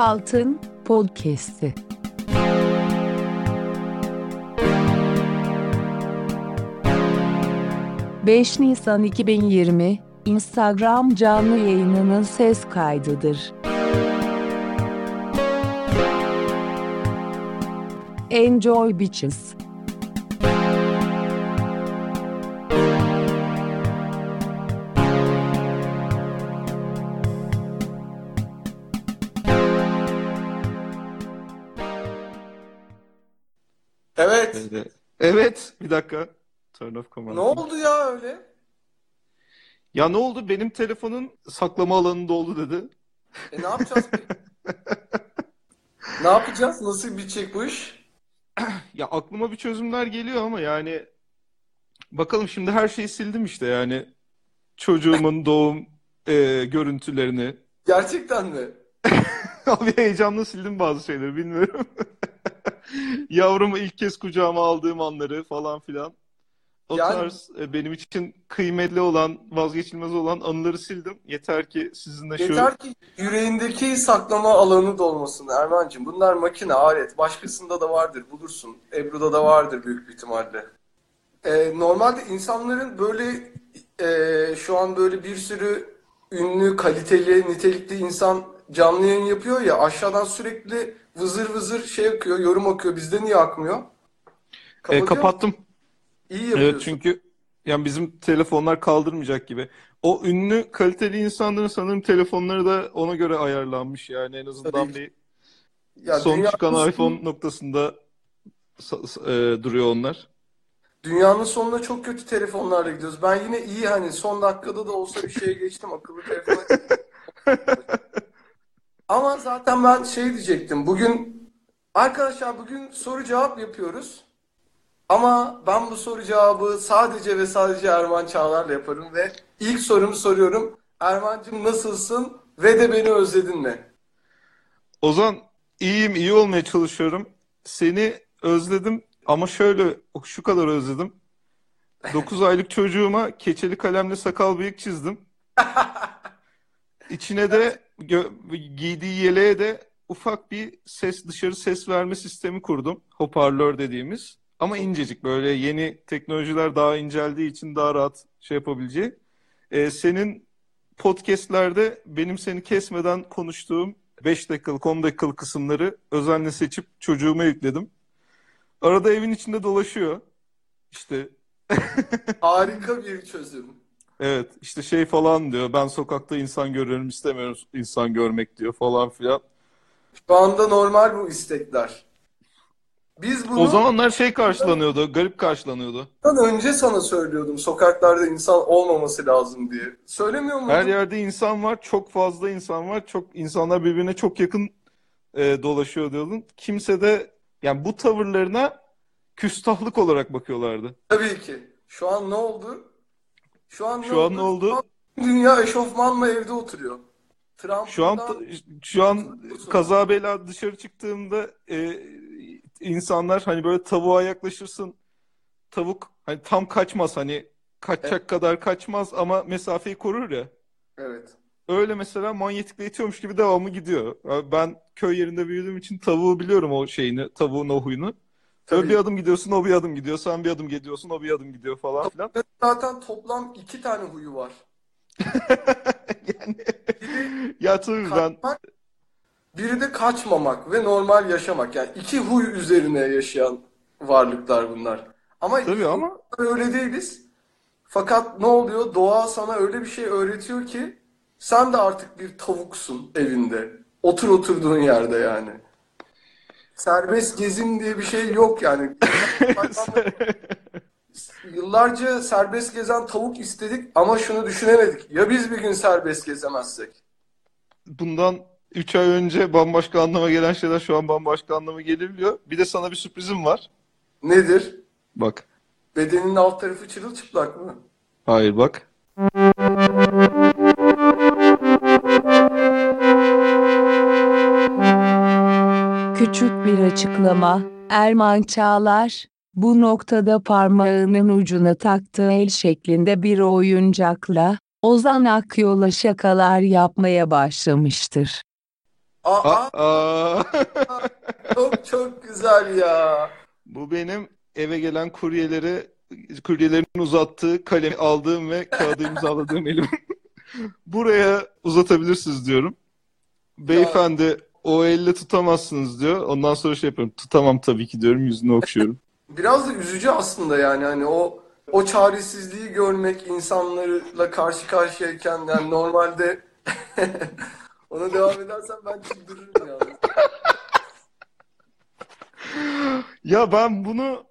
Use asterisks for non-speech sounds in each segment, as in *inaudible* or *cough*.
Altın Podcast'i. ...5 Nisan 2020... ...Instagram canlı yayınının ses kaydıdır. Enjoy bitches. Bir dakika. Turn off command. Ne oldu ya öyle? Ya ne oldu? Benim telefonun saklama alanı doldu dedi. E ne yapacağız peki? *laughs* Ne yapacağız? Nasıl bitecek bu iş? Ya aklıma bir çözümler geliyor ama yani bakalım şimdi her şeyi sildim işte yani çocuğumun *laughs* doğum e, görüntülerini. Gerçekten mi? *laughs* Abi heyecanla sildim bazı şeyleri bilmiyorum. *laughs* Yavrumu ilk kez kucağıma aldığım anları falan filan. O Yani- tarz e, benim için kıymetli olan, vazgeçilmez olan anıları sildim. Yeter ki sizinle şu Yeter ki yüreğindeki saklama alanı dolmasın Erman'cığım. Bunlar makine, alet. Başkasında da vardır, bulursun. Ebru'da da vardır büyük bir ihtimalle. E, normalde insanların böyle e, şu an böyle bir sürü ünlü, kaliteli, nitelikli insan canlı yayın yapıyor ya aşağıdan sürekli vızır vızır şey akıyor, yorum akıyor. Bizde niye akmıyor? E, kapattım. İyi Evet yapıyorsun. çünkü yani bizim telefonlar kaldırmayacak gibi. O ünlü kaliteli insanların sanırım telefonları da ona göre ayarlanmış yani en azından Tabii bir Ya son çıkan sonu- iPhone noktasında e, duruyor onlar. Dünyanın sonuna çok kötü telefonlarla gidiyoruz. Ben yine iyi hani son dakikada da olsa bir şeye geçtim akıllı telefona. *laughs* Ama zaten ben şey diyecektim. Bugün arkadaşlar bugün soru cevap yapıyoruz. Ama ben bu soru cevabı sadece ve sadece Erman Çağlar'la yaparım ve ilk sorumu soruyorum. Erman'cığım nasılsın ve de beni özledin mi? Ozan iyiyim, iyi olmaya çalışıyorum. Seni özledim ama şöyle şu kadar özledim. 9 aylık çocuğuma keçeli kalemle sakal bıyık çizdim. *laughs* İçine de giydiği yeleğe de ufak bir ses dışarı ses verme sistemi kurdum. Hoparlör dediğimiz. Ama incecik böyle yeni teknolojiler daha inceldiği için daha rahat şey yapabileceği. Ee, senin podcastlerde benim seni kesmeden konuştuğum 5 dakikalık 10 dakikalık kısımları özenle seçip çocuğuma yükledim. Arada evin içinde dolaşıyor. İşte *laughs* Harika bir çözüm. Evet işte şey falan diyor. Ben sokakta insan görüyorum istemiyorum insan görmek diyor falan filan. Şu anda normal bu istekler. Biz bunu O zamanlar şey karşılanıyordu. Garip karşılanıyordu. Bundan önce sana söylüyordum sokaklarda insan olmaması lazım diye. Söylemiyor muydum? Her yerde insan var. Çok fazla insan var. Çok insanlar birbirine çok yakın e, dolaşıyor diyordun. Kimse de yani bu tavırlarına küstahlık olarak bakıyorlardı. Tabii ki. Şu an ne oldu? Şu an ne Şu an ne oldu? dünya eşofmanla evde oturuyor. Trump Şu an şu an kaza bela dışarı çıktığımda e, insanlar hani böyle tavuğa yaklaşırsın. Tavuk hani tam kaçmaz hani kaçacak kadar kaçmaz ama mesafeyi korur ya. Evet. Öyle mesela manyetikle itiyormuş gibi devamı gidiyor. Ben köy yerinde büyüdüğüm için tavuğu biliyorum o şeyini, tavuğun o huyunu. Tabii. bir adım gidiyorsun, o bir adım gidiyor. Sen bir adım gidiyorsun, o bir adım gidiyor falan filan. Zaten toplam iki tane huyu var. *laughs* Yani ya tabii ben biri de kaçmamak ve normal yaşamak. Yani iki huy üzerine yaşayan varlıklar bunlar. Ama tabii ama öyle değiliz. Fakat ne oluyor? Doğa sana öyle bir şey öğretiyor ki sen de artık bir tavuksun evinde. Otur oturduğun yerde yani. Serbest gezin diye bir şey yok yani. *laughs* Yıllarca serbest gezen tavuk istedik ama şunu düşünemedik. Ya biz bir gün serbest gezemezsek? bundan 3 ay önce bambaşka anlama gelen şeyler şu an bambaşka anlama gelebiliyor. Bir de sana bir sürprizim var. Nedir? Bak. Bedenin alt tarafı çırılçıplak mı? Hayır bak. Küçük bir açıklama. Erman Çağlar, bu noktada parmağının ucuna taktığı el şeklinde bir oyuncakla, Ozan Akyol'a şakalar yapmaya başlamıştır. Aa, Aa, *laughs* çok çok güzel ya. bu benim eve gelen kuryelere kuryelerin uzattığı kalemi aldığım ve kağıdı imzaladığım elim. *laughs* Buraya uzatabilirsiniz diyorum. Beyefendi o elle tutamazsınız diyor. Ondan sonra şey yapıyorum. Tutamam tabii ki diyorum. Yüzünü okşuyorum. *laughs* Biraz da üzücü aslında yani hani o o çaresizliği görmek insanlarla karşı karşıyayken yani normalde *laughs* ona devam edersen ben çıldırırım ya. Ya ben bunu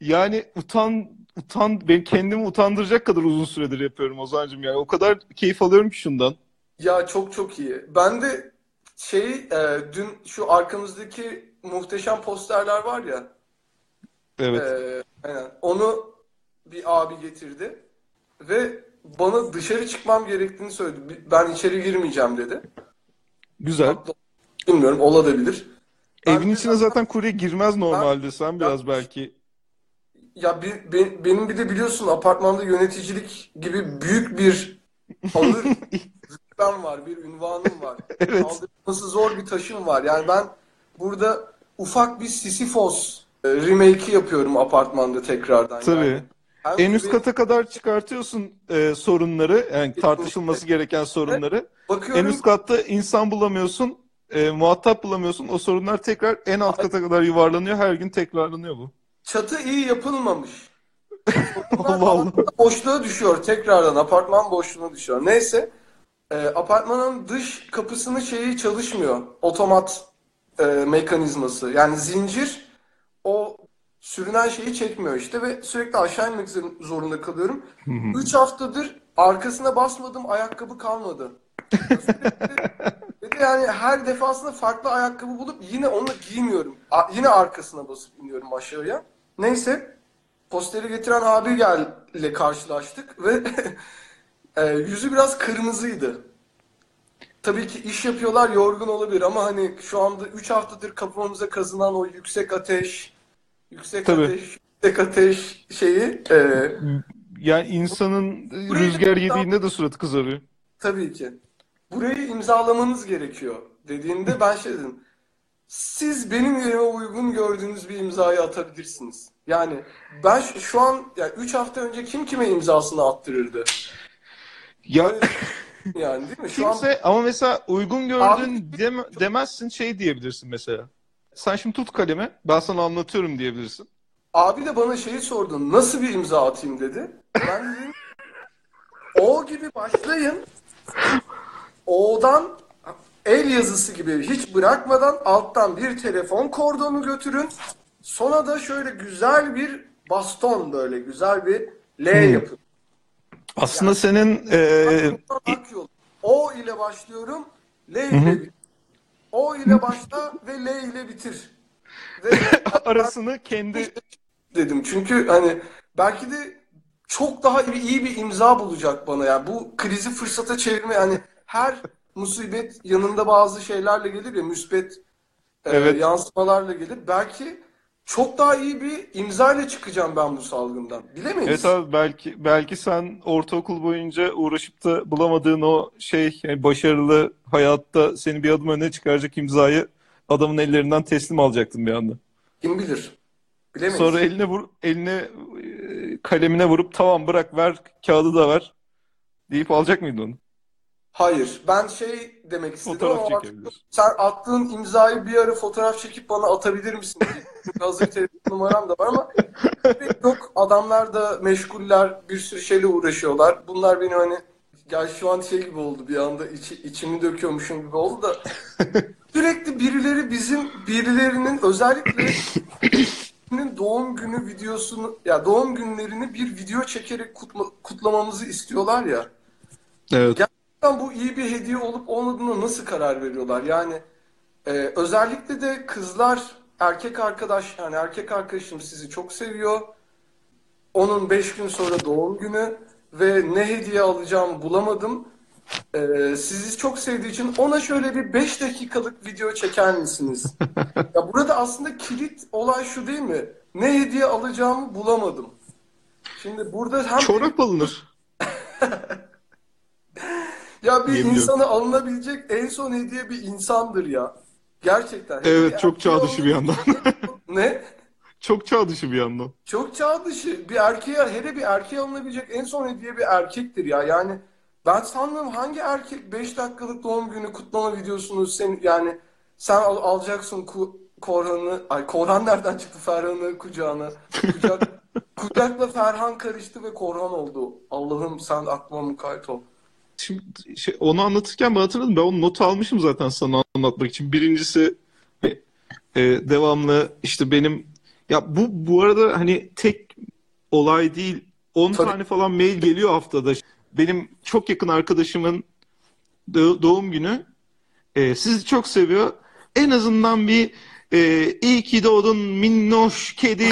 yani utan utan ben kendimi utandıracak kadar uzun süredir yapıyorum Ozan'cığım yani. O kadar keyif alıyorum ki şundan. Ya çok çok iyi. Ben de şey e, dün şu arkamızdaki muhteşem posterler var ya Evet. e, aynen. Onu bir abi getirdi ve bana dışarı çıkmam gerektiğini söyledi. Ben içeri girmeyeceğim dedi. Güzel. Bilmiyorum olabilir. Ben Evin de içine zaten kurye girmez normalde. Sen biraz belki Ya bir, be- benim bir de biliyorsun apartmanda yöneticilik gibi büyük bir ağır *laughs* rütbem var, bir ünvanım var. *laughs* Evet. Kaldırılması zor bir taşım var. Yani ben burada ufak bir Sisyphos e, remake'i yapıyorum apartmanda tekrardan. tabii. Yani hem En üst kata kadar çıkartıyorsun e, sorunları, yani tartışılması gereken sorunları. En bakıyorum üst katta insan bulamıyorsun, e, muhatap bulamıyorsun. O sorunlar tekrar en alt kata kadar yuvarlanıyor. Her gün tekrarlanıyor bu. çatı iyi yapılmamış. *laughs* Allah Allah. boşluğa düşüyor tekrardan apartman boşluğuna düşüyor. Neyse e, apartmanın dış kapısının şeyi çalışmıyor. Otomat e, mekanizması. Yani zincir o sürünen şeyi çekmiyor işte ve sürekli aşağı inmek zor- zorunda kalıyorum. 3 haftadır arkasına basmadım ayakkabı kalmadı. *laughs* Ve de yani her defasında farklı ayakkabı bulup yine onu giymiyorum. A- yine arkasına basıp iniyorum aşağıya. Neyse posteri getiren abiyle karşılaştık ve *laughs* e, yüzü biraz kırmızıydı. Tabii ki iş yapıyorlar yorgun olabilir ama hani şu anda 3 haftadır kapımıza kazınan o yüksek ateş, yüksek Tabii. ateş, yüksek ateş şeyi e, Yani insanın Burayı rüzgar yediğinde de suratı kızarıyor. tabii ki. Burayı imzalamanız gerekiyor dediğinde ben şey dedim. Siz benim yerime uygun gördüğünüz bir imzayı atabilirsiniz. Yani ben şu, şu an yani 3 hafta önce kim kime imzasını attırırdı? Ya *laughs* Yani değil mi? Şu an kimse ama mesela uygun gördüğün deme- demezsin şey diyebilirsin mesela. Sen şimdi tut kalemi, ben sana anlatıyorum diyebilirsin. Abi de bana şeyi sordu. Nasıl bir imza atayım dedi. Ben dedim O gibi başlayın. O'dan el yazısı gibi hiç bırakmadan alttan bir telefon kordonu götürün. Sonra da şöyle güzel bir baston böyle güzel bir L yapın. Aslında senin e. O ile başlıyorum. L ile bitir. O ile başla ve L ile bitir. Ve *laughs* arasını kendi dedim. Çünkü hani belki de çok daha iyi, iyi bir imza bulacak bana yani. Bu krizi fırsata çevirme yani her musibet yanında bazı şeylerle gelir ya müspet e, Evet. yansımalarla gelir. Belki çok daha iyi bir imza ile çıkacağım ben bu salgından. Bilemeyiz. Evet abi belki belki sen ortaokul boyunca uğraşıp da bulamadığın o şey yani başarılı hayatta seni bir adım öne çıkaracak imzayı adamın ellerinden teslim alacaktın bir anda. Kim bilir. Bilemeyiz. Sonra eline vur eline e, kalemine vurup tamam bırak ver kağıdı da ver deyip alacak mıydın onu? Hayır. Ben şey demek istedim Fotoğraf ama artık sen attığın imzayı bir ara fotoğraf çekip bana atabilir misin diye. *laughs* Çünkü hazır telefon numaram da var ama yok. Adamlar da meşguller. Bir sürü şeyle uğraşıyorlar. Bunlar beni hani ya şu an şey gibi oldu bir anda içi, içimi döküyormuşum gibi oldu da *laughs* sürekli birileri bizim birilerinin özellikle doğum günü videosunu ya doğum günlerini bir video çekerek kutla- kutlamamızı istiyorlar ya. Evet. Gerçekten bu iyi bir hediye olup olmadığına nasıl karar veriyorlar? Yani e, özellikle de kızlar erkek arkadaş yani erkek arkadaşım sizi çok seviyor. Onun 5 gün sonra doğum günü ve ne hediye alacağımı bulamadım. E, sizi çok sevdiği için ona şöyle bir 5 dakikalık video çeker misiniz? *laughs* Ya burada aslında kilit olay şu değil mi? Ne hediye alacağımı bulamadım. Şimdi burada hem Çorap alınır. *laughs* Ya bir Diyebiliyorum. insana alınabilecek en son hediye bir insandır ya. Gerçekten. Evet, bir çok çağ dışı bir alınabilecek- *laughs* Ne? Çok çağ dışı bir yandan. Çok çağ dışı. Bir erkeğe, hele bir erkeğe alınabilecek en son hediye bir erkektir ya. Yani ben sanmıyorum hangi erkek 5 dakikalık doğum günü kutlama videosunu sen yani sen al- alacaksın ku, Korhan'ı, ay Korhan nereden çıktı Ferhan'ı kucağına. Kucak, *laughs* kucakla Ferhan karıştı ve Korhan oldu. Allah'ım sen aklıma mukayyet ol. Şimdi şey, onu anlatırken ben hatırladım. Ben onu not almışım zaten sana anlatmak için. Birincisi e, e, devamlı işte benim ya bu bu arada hani tek olay değil. 10 Tabii. tane falan mail geliyor haftada. Benim çok yakın arkadaşımın do- doğum günü. E, sizi çok seviyor. En azından bir e, iyi ki doğdun minnoş kedi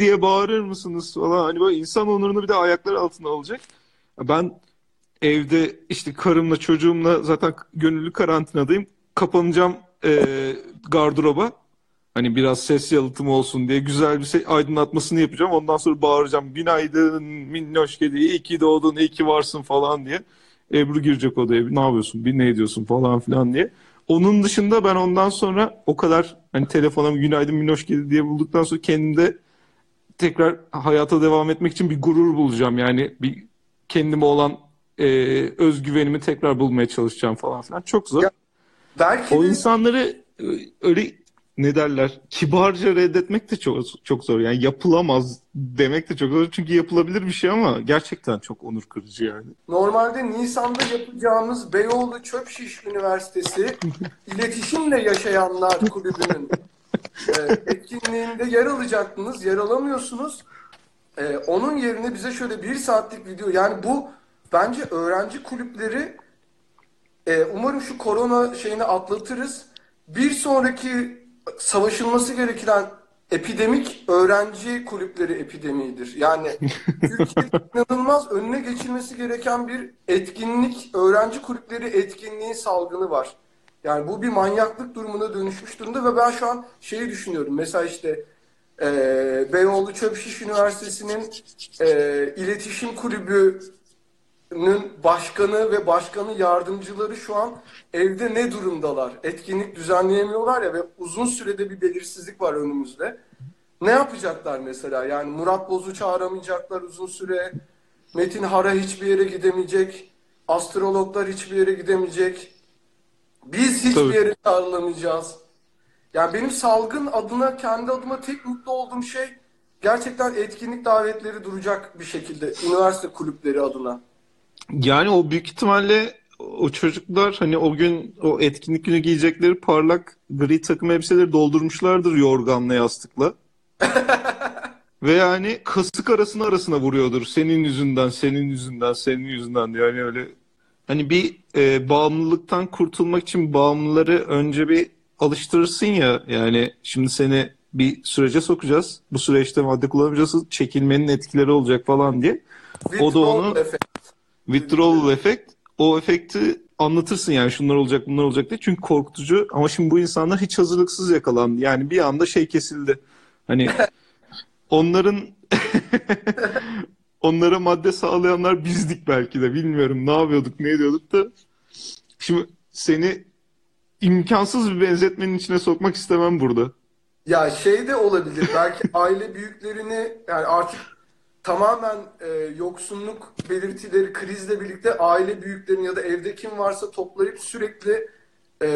diye bağırır mısınız falan. Hani böyle insan onurunu bir de ayakları altına alacak. Ben evde işte karımla çocuğumla zaten gönüllü karantinadayım. Kapanacağım e, gardıroba. Hani biraz ses yalıtımı olsun diye güzel bir şey aydınlatmasını yapacağım. Ondan sonra bağıracağım. Günaydın minnoş kedi. iyi ki doğdun, iyi ki varsın falan diye. Ebru girecek odaya. Ne yapıyorsun? Bir ne ediyorsun falan filan diye. Onun dışında ben ondan sonra o kadar hani telefona günaydın minnoş kedi diye bulduktan sonra kendimde tekrar hayata devam etmek için bir gurur bulacağım. Yani bir kendime olan e, özgüvenimi tekrar bulmaya çalışacağım falan filan. Çok zor. Ya, Belki O de insanları e, öyle ne derler kibarca reddetmek de çok çok zor. Yani yapılamaz demek de çok zor. Çünkü yapılabilir bir şey ama gerçekten çok onur kırıcı yani. Normalde Nisan'da yapacağımız Beyoğlu Çöpşiş Üniversitesi *laughs* İletişimle Yaşayanlar Kulübü'nün e, etkinliğinde yer alacaktınız, yer alamıyorsunuz. E, onun yerine bize şöyle bir saatlik video, yani bu bence öğrenci kulüpleri e, umarım şu korona şeyini atlatırız. Bir sonraki savaşılması gereken epidemik öğrenci kulüpleri epidemidir. Yani *laughs* Türkiye'de inanılmaz önüne geçilmesi gereken bir etkinlik, öğrenci kulüpleri etkinliği salgını var. Yani bu bir manyaklık durumuna dönüşmüş durumda ve ben şu an şeyi düşünüyorum. Mesela işte e, Beyoğlu Çöpşiş Üniversitesi'nin e, iletişim kulübü Nin başkanı ve başkanın yardımcıları şu an evde ne durumdalar? Etkinlik düzenleyemiyorlar ya ve uzun sürede bir belirsizlik var önümüzde. Ne yapacaklar mesela? Yani Murat Boz'u çağıramayacaklar uzun süre. Metin Hara hiçbir yere gidemeyecek. Astrologlar hiçbir yere gidemeyecek. Biz hiçbir Tabii. yere çağrılamayacağız. Yani benim salgın adına kendi adıma tek mutlu olduğum şey gerçekten etkinlik davetleri duracak bir şekilde üniversite kulüpleri adına. Yani o büyük ihtimalle o çocuklar hani o gün o etkinlik günü giyecekleri parlak gri takım elbiseleri doldurmuşlardır yorganla yastıkla. *laughs* Ve yani kasık arasına arasına vuruyordur. Senin yüzünden, senin yüzünden, senin yüzünden diye. Yani öyle hani bir e, bağımlılıktan kurtulmak için bağımlıları önce bir alıştırırsın ya. Yani şimdi seni bir sürece sokacağız. Bu süreçte madde kullanmayacaksın. Çekilmenin etkileri olacak falan diye. O da onu effect. Withdrawal efekt. O efekti anlatırsın yani şunlar olacak bunlar olacak diye. Çünkü korkutucu ama şimdi bu insanlar hiç hazırlıksız yakalandı. Yani bir anda şey kesildi. Hani *laughs* onların *laughs* onlara madde sağlayanlar bizdik belki de bilmiyorum ne yapıyorduk ne ediyorduk da. Şimdi seni imkansız bir benzetmenin içine sokmak istemem burada. Ya şey de olabilir. Belki aile büyüklerini yani artık tamamen e, yoksunluk belirtileri krizle birlikte aile büyüklerini ya da evde kim varsa toplayıp sürekli e,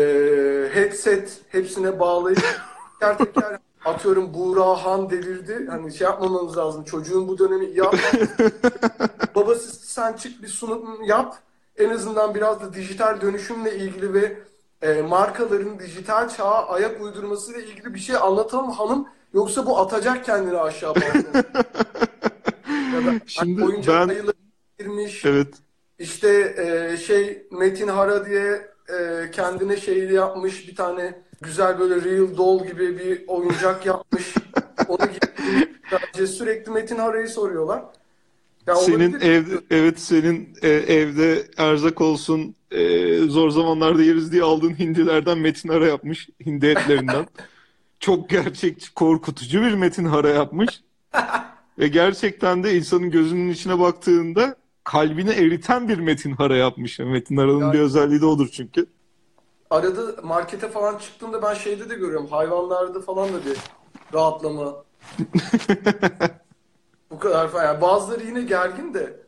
headset hepsine bağlayıp *laughs* teker teker atıyorum Buğra Han delirdi. Hani şey yapmamamız lazım. Çocuğun bu dönemi iyi. *laughs* Babası sen çık bir sunum yap. En azından biraz da dijital dönüşümle ilgili ve e, markaların dijital çağa ayak uydurmasıyla ilgili bir şey anlatalım hanım. Yoksa bu atacak kendini aşağı. *laughs* Ya da *laughs* Şimdi oyuncak ben girmiş. evet İşte e, şey Metin Hara diye e, kendine şey yapmış bir tane güzel böyle real doll gibi bir oyuncak *laughs* yapmış. Onu giymiş. sürekli Metin Hara'yı soruyorlar. Ya Senin evde evet senin e, evde erzak olsun e, zor zamanlarda yeriz diye aldığın hindilerden Metin Hara yapmış hindi etlerinden. *laughs* Çok gerçekçi, korkutucu bir Metin Hara yapmış. Ve gerçekten de insanın gözünün içine baktığında kalbini eriten bir Metin Hara yapmış. Metin Hara'nın Yani- bir özelliği de odur çünkü. Arada markete falan çıktığımda ben şeyde de görüyorum. Hayvanlarda falan da bir rahatlama. *laughs* Bu kadar falan. Yani bazıları yine gergin de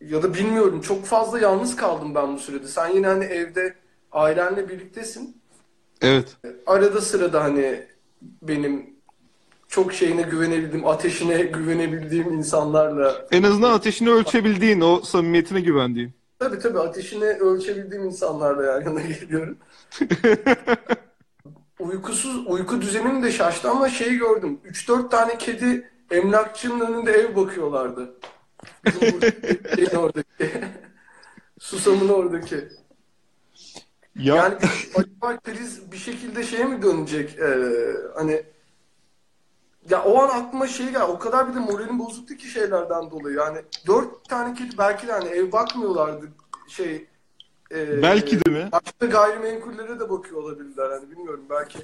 ya da bilmiyorum çok fazla yalnız kaldım ben bu sürede. Sen yine hani evde ailenle birliktesin. Evet. Arada sırada hani benim çok şeyine güvenebildiğim, ateşine güvenebildiğim insanlarla En azından ateşini ölçebildiğin, o samimiyetine güvendiğin. tabii tabii ateşini ölçebildiğim insanlarla yan yana geliyorum. *laughs* Uykusuz, uyku düzenim de şaştı ama şeyi gördüm. 3-4 tane kedi emlakçının önünde ev bakıyorlardı. Şeyin oradaki. *laughs* Susam'ın oradaki. Ya Yani acaba kriz bir şekilde şeye mi dönecek? Ee, hani ya o an aklıma şey geldi. O kadar bir de moralim bozuktu ki şeylerden dolayı. Yani dört tane kedi belki de hani ev bakmıyorlardı. Şey e, belki de mi? başka gayrimenkullere de bakıyor olabilirler. Hani bilmiyorum belki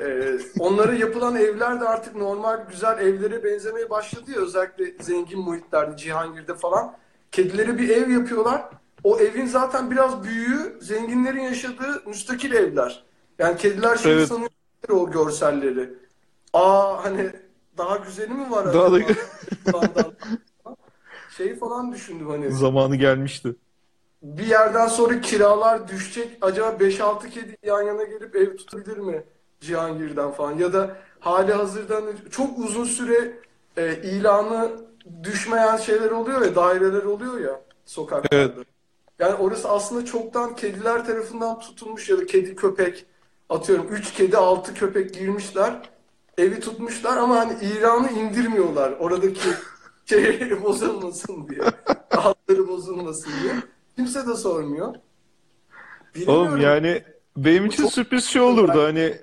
e, onlara yapılan evler de artık normal güzel evlere benzemeye başladı ya. Özellikle zengin muhitlerde, Cihangir'de falan. Kedilere bir ev yapıyorlar. O evin zaten biraz büyüğü zenginlerin yaşadığı müstakil evler. Yani kediler şey Evet. sanıyor o görselleri. Aa hani daha güzeli mi var Daha da- acaba? *laughs* Şey falan düşündüm hani. Zamanı gelmişti. Bir yerden sonra kiralar düşecek. Acaba 5-6 kedi yan yana gelip ev tutabilir mi Cihangir'den falan? Ya da hali hazırdan çok uzun süre e, ilanı düşmeyen şeyler oluyor ya, daireler oluyor ya sokaklarda. Evet. Yani orası aslında çoktan kediler tarafından tutulmuş ya da kedi köpek atıyorum 3 kedi 6 köpek girmişler. Evi tutmuşlar ama hani ilanı indirmiyorlar. Oradaki *laughs* şey bozulmasın diye. Rahatları bozulmasın diye. Kimse de sormuyor. Oğlum Bilmiyorum. yani benim için çok- sürpriz şey olurdu hani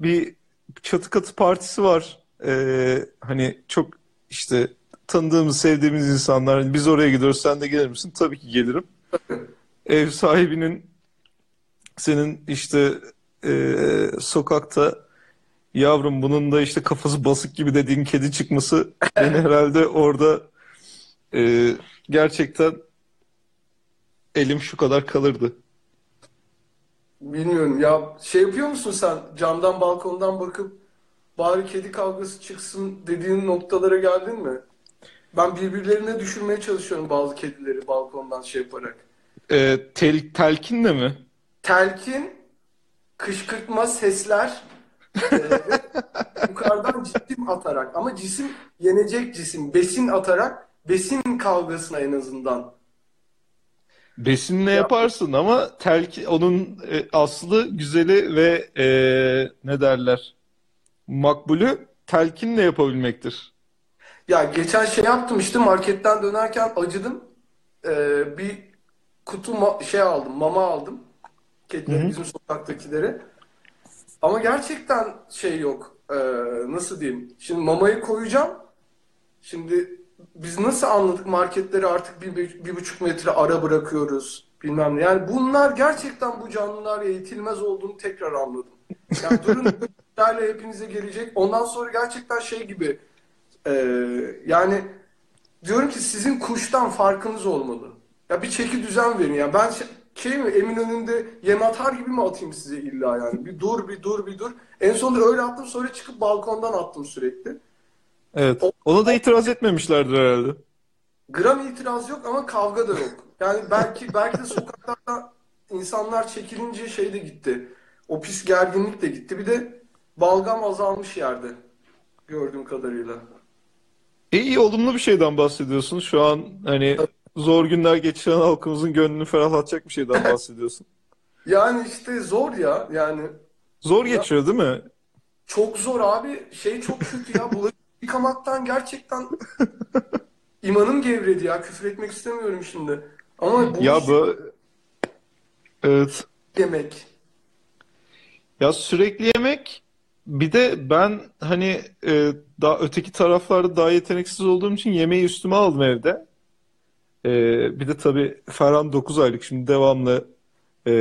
bir çatı katı partisi var. Ee, hani çok işte tanıdığımız, sevdiğimiz insanlar. Hani biz oraya gidiyoruz, sen de gelir misin? Tabii ki gelirim. Ev sahibinin senin işte ee, sokakta yavrum bunun da işte kafası basık gibi dediğin kedi çıkması *laughs* beni herhalde orada ee, gerçekten elim şu kadar kalırdı. Bilmiyorum ya şey yapıyor musun sen camdan balkondan bakıp bari kedi kavgası çıksın dediğin noktalara geldin mi? Ben birbirlerine düşürmeye çalışıyorum bazı kedileri balkondan şey yaparak. Ee, tel, telkinle mi? Telkin, kışkırtma sesler e, yukarıdan cisim atarak ama cisim yenecek cisim besin atarak besin kavgasına en azından. Besinle Ya- yaparsın ama telki onun e, aslı güzeli ve e, ne derler? Makbulü telkinle yapabilmektir. Ya geçen şey yaptım işte marketten dönerken acıdım. Ee, bir kutu şey aldım, mama aldım. Kedileri, bizim sokaktakileri. Ama gerçekten şey yok. Ee, nasıl diyeyim? Şimdi mamayı koyacağım. Şimdi biz nasıl anladık marketleri artık bir, bir, bir buçuk metre ara bırakıyoruz bilmem ne. Yani bunlar gerçekten bu canlılar eğitilmez olduğunu tekrar anladım. Yani durun *laughs* böyle hepinize gelecek. Ondan sonra gerçekten şey gibi ee, yani diyorum ki sizin kuştan farkınız olmalı. Ya bir çeki düzen verin ya. Ben şey, mi Eminönü'nde yem atar gibi mi atayım size illa yani? Bir dur bir dur bir dur. En sonunda öyle attım sonra çıkıp balkondan attım sürekli. Evet. Ona da itiraz etmemişlerdir herhalde. Gram itiraz yok ama kavga da yok. Yani belki belki de sokaklarda insanlar çekilince şey de gitti. O pis gerginlik de gitti. Bir de balgam azalmış yerde gördüğüm kadarıyla. E, iyi olumlu bir şeyden bahsediyorsun. Şu an hani zor günler geçiren halkımızın gönlünü ferahlatacak bir şeyden *laughs* bahsediyorsun. Yani işte zor ya. Yani Zor geçiyor değil mi? çok zor abi. Şey çok kötü ya. Bulaşık *laughs* yıkamaktan gerçekten *laughs* imanım gevredi ya. Küfür etmek istemiyorum şimdi. Ama Ya bulaşık bu evet. yemek. Ya sürekli yemek bir de ben hani e, daha öteki taraflarda daha yeteneksiz olduğum için yemeği üstüme aldım evde. E, bir de tabii Ferhan 9 aylık şimdi devamlı e,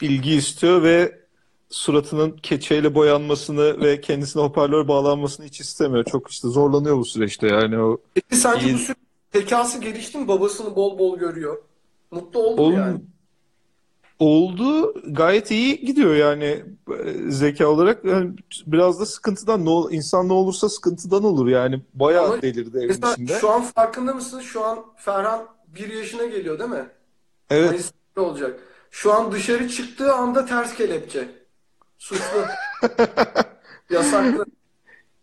ilgi istiyor ve suratının keçeyle boyanmasını ve kendisine hoparlör bağlanmasını hiç istemiyor. Çok işte zorlanıyor bu süreçte yani o Peki sence İyi. bu süreç zekası gelişti mi? Babasını bol bol görüyor. Mutlu oldu Oğlum yani? Oldu gayet iyi gidiyor yani e, zeka olarak. Yani biraz da sıkıntıdan ne insan ne olursa sıkıntıdan olur yani bayağı Ama delirdi evin içinde. şu an farkında mısın? Şu an Ferhan bir yaşına geliyor değil mi? Evet. Mayıs ne olacak? Şu an dışarı çıktığı anda ters kelepçe. Suçlu. *laughs* Yasaklı.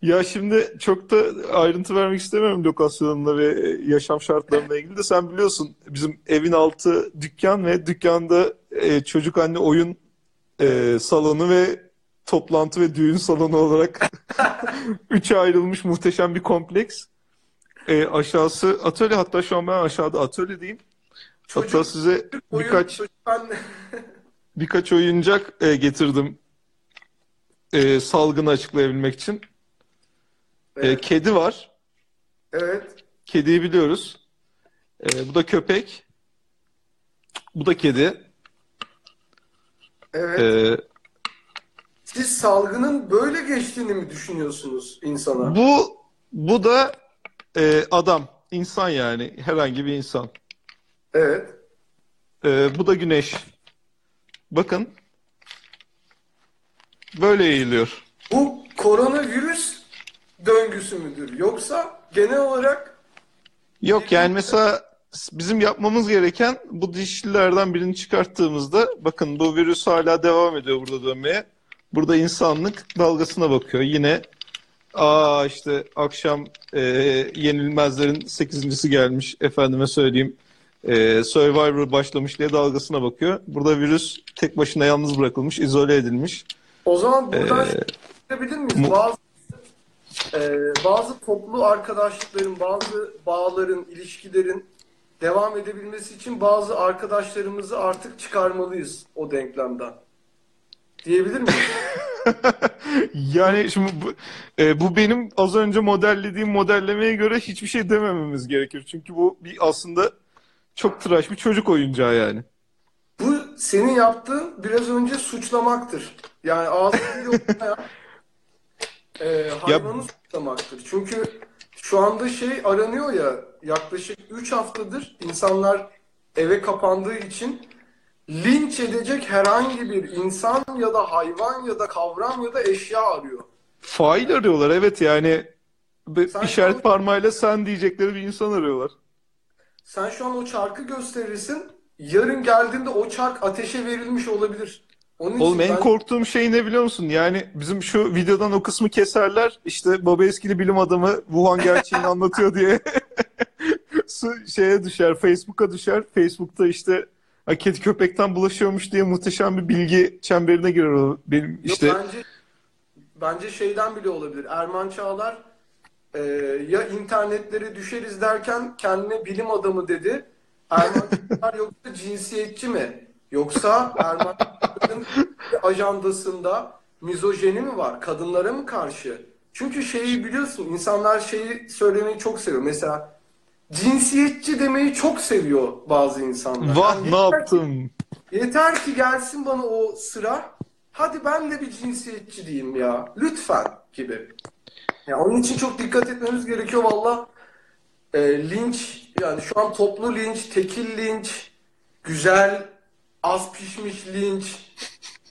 Ya şimdi çok da ayrıntı vermek istemiyorum lokasyonla ve yaşam şartlarına ilgili de sen biliyorsun bizim evin altı dükkan ve dükkanda e, çocuk anne oyun e, salonu ve toplantı ve düğün salonu olarak *laughs* üçe ayrılmış muhteşem bir kompleks. E, aşağısı atölye hatta şu an ben aşağıda atölyedeyim. Hatta Çocuk size oyun, birkaç *laughs* birkaç oyuncak e, getirdim e, salgını açıklayabilmek için. E, Evet. kedi var. Evet. Kediyi biliyoruz. E, bu da köpek. Bu da kedi. Evet. E, Siz salgının böyle geçtiğini mi düşünüyorsunuz insana? bu bu da e, adam, insan yani herhangi bir insan. Evet. E, bu da güneş. Bakın böyle eğiliyor. Bu koronavirüs döngüsü müdür? Yoksa genel olarak Yok yani mesela bizim yapmamız gereken bu dişlilerden birini çıkarttığımızda bakın bu virüs hala devam ediyor burada dönmeye. Burada insanlık dalgasına bakıyor. Yine aa işte akşam e, yenilmezlerin sekizincisi gelmiş efendime söyleyeyim e, Survivor başlamış diye dalgasına bakıyor. Burada virüs tek başına yalnız bırakılmış, izole edilmiş. o zaman buradan E, şey miyiz? mu- Bazı e, bazı toplu arkadaşlıkların, bazı bağların, ilişkilerin devam edebilmesi için bazı arkadaşlarımızı artık çıkarmalıyız o denklemden. Diyebilir miyiz? *laughs* Yani şimdi bu, e, bu benim az önce modellediğim modellemeye göre hiçbir şey demememiz gerekir. Çünkü bu bir aslında çok tıraş bir çocuk oyuncağı yani. Bu senin yaptığın biraz önce suçlamaktır. Yani ağzıyla *laughs* olmayan e, hayvanı suçlamaktır. Çünkü şu anda şey aranıyor ya yaklaşık 3 haftadır insanlar eve kapandığı için linç edecek herhangi bir insan ya da hayvan ya da kavram ya da eşya arıyor. Fail arıyorlar evet yani bir Sen işaret an- parmağıyla sen diyecekleri bir insan arıyorlar. Sen şu an o çarkı gösterirsin. Yarın geldiğinde o çark ateşe verilmiş olabilir. Onun Oğlum en ben- korktuğum şey ne biliyor musun? Yani bizim şu videodan o kısmı keserler. İşte baba eskili bilim adamı Wuhan gerçeğini *laughs* anlatıyor diye *laughs* şeye düşer, Facebook'a düşer. Facebook'ta işte "Ha, kedi köpekten bulaşıyormuş diye muhteşem bir bilgi çemberine girer o. Benim Yok, işte bence bence şeyden bile olabilir. Erman Çağlar e, ya internetlere düşeriz derken kendine bilim adamı dedi. Erman Çağlar yoksa cinsiyetçi mi? Yoksa Erman *laughs* ajandasında mizojeni mi var? Kadınlara mı karşı? Çünkü şeyi biliyorsun insanlar şeyi söylemeyi çok seviyor. Mesela cinsiyetçi demeyi çok seviyor bazı insanlar. vah Yani ne yeter ki- yaptım? Yeter ki gelsin bana o sıra. Hadi ben de bir cinsiyetçi diyeyim ya. Lütfen gibi. Ya onun için çok dikkat etmemiz gerekiyor valla. E, linç yani şu an toplu linç, tekil linç, güzel, az pişmiş linç,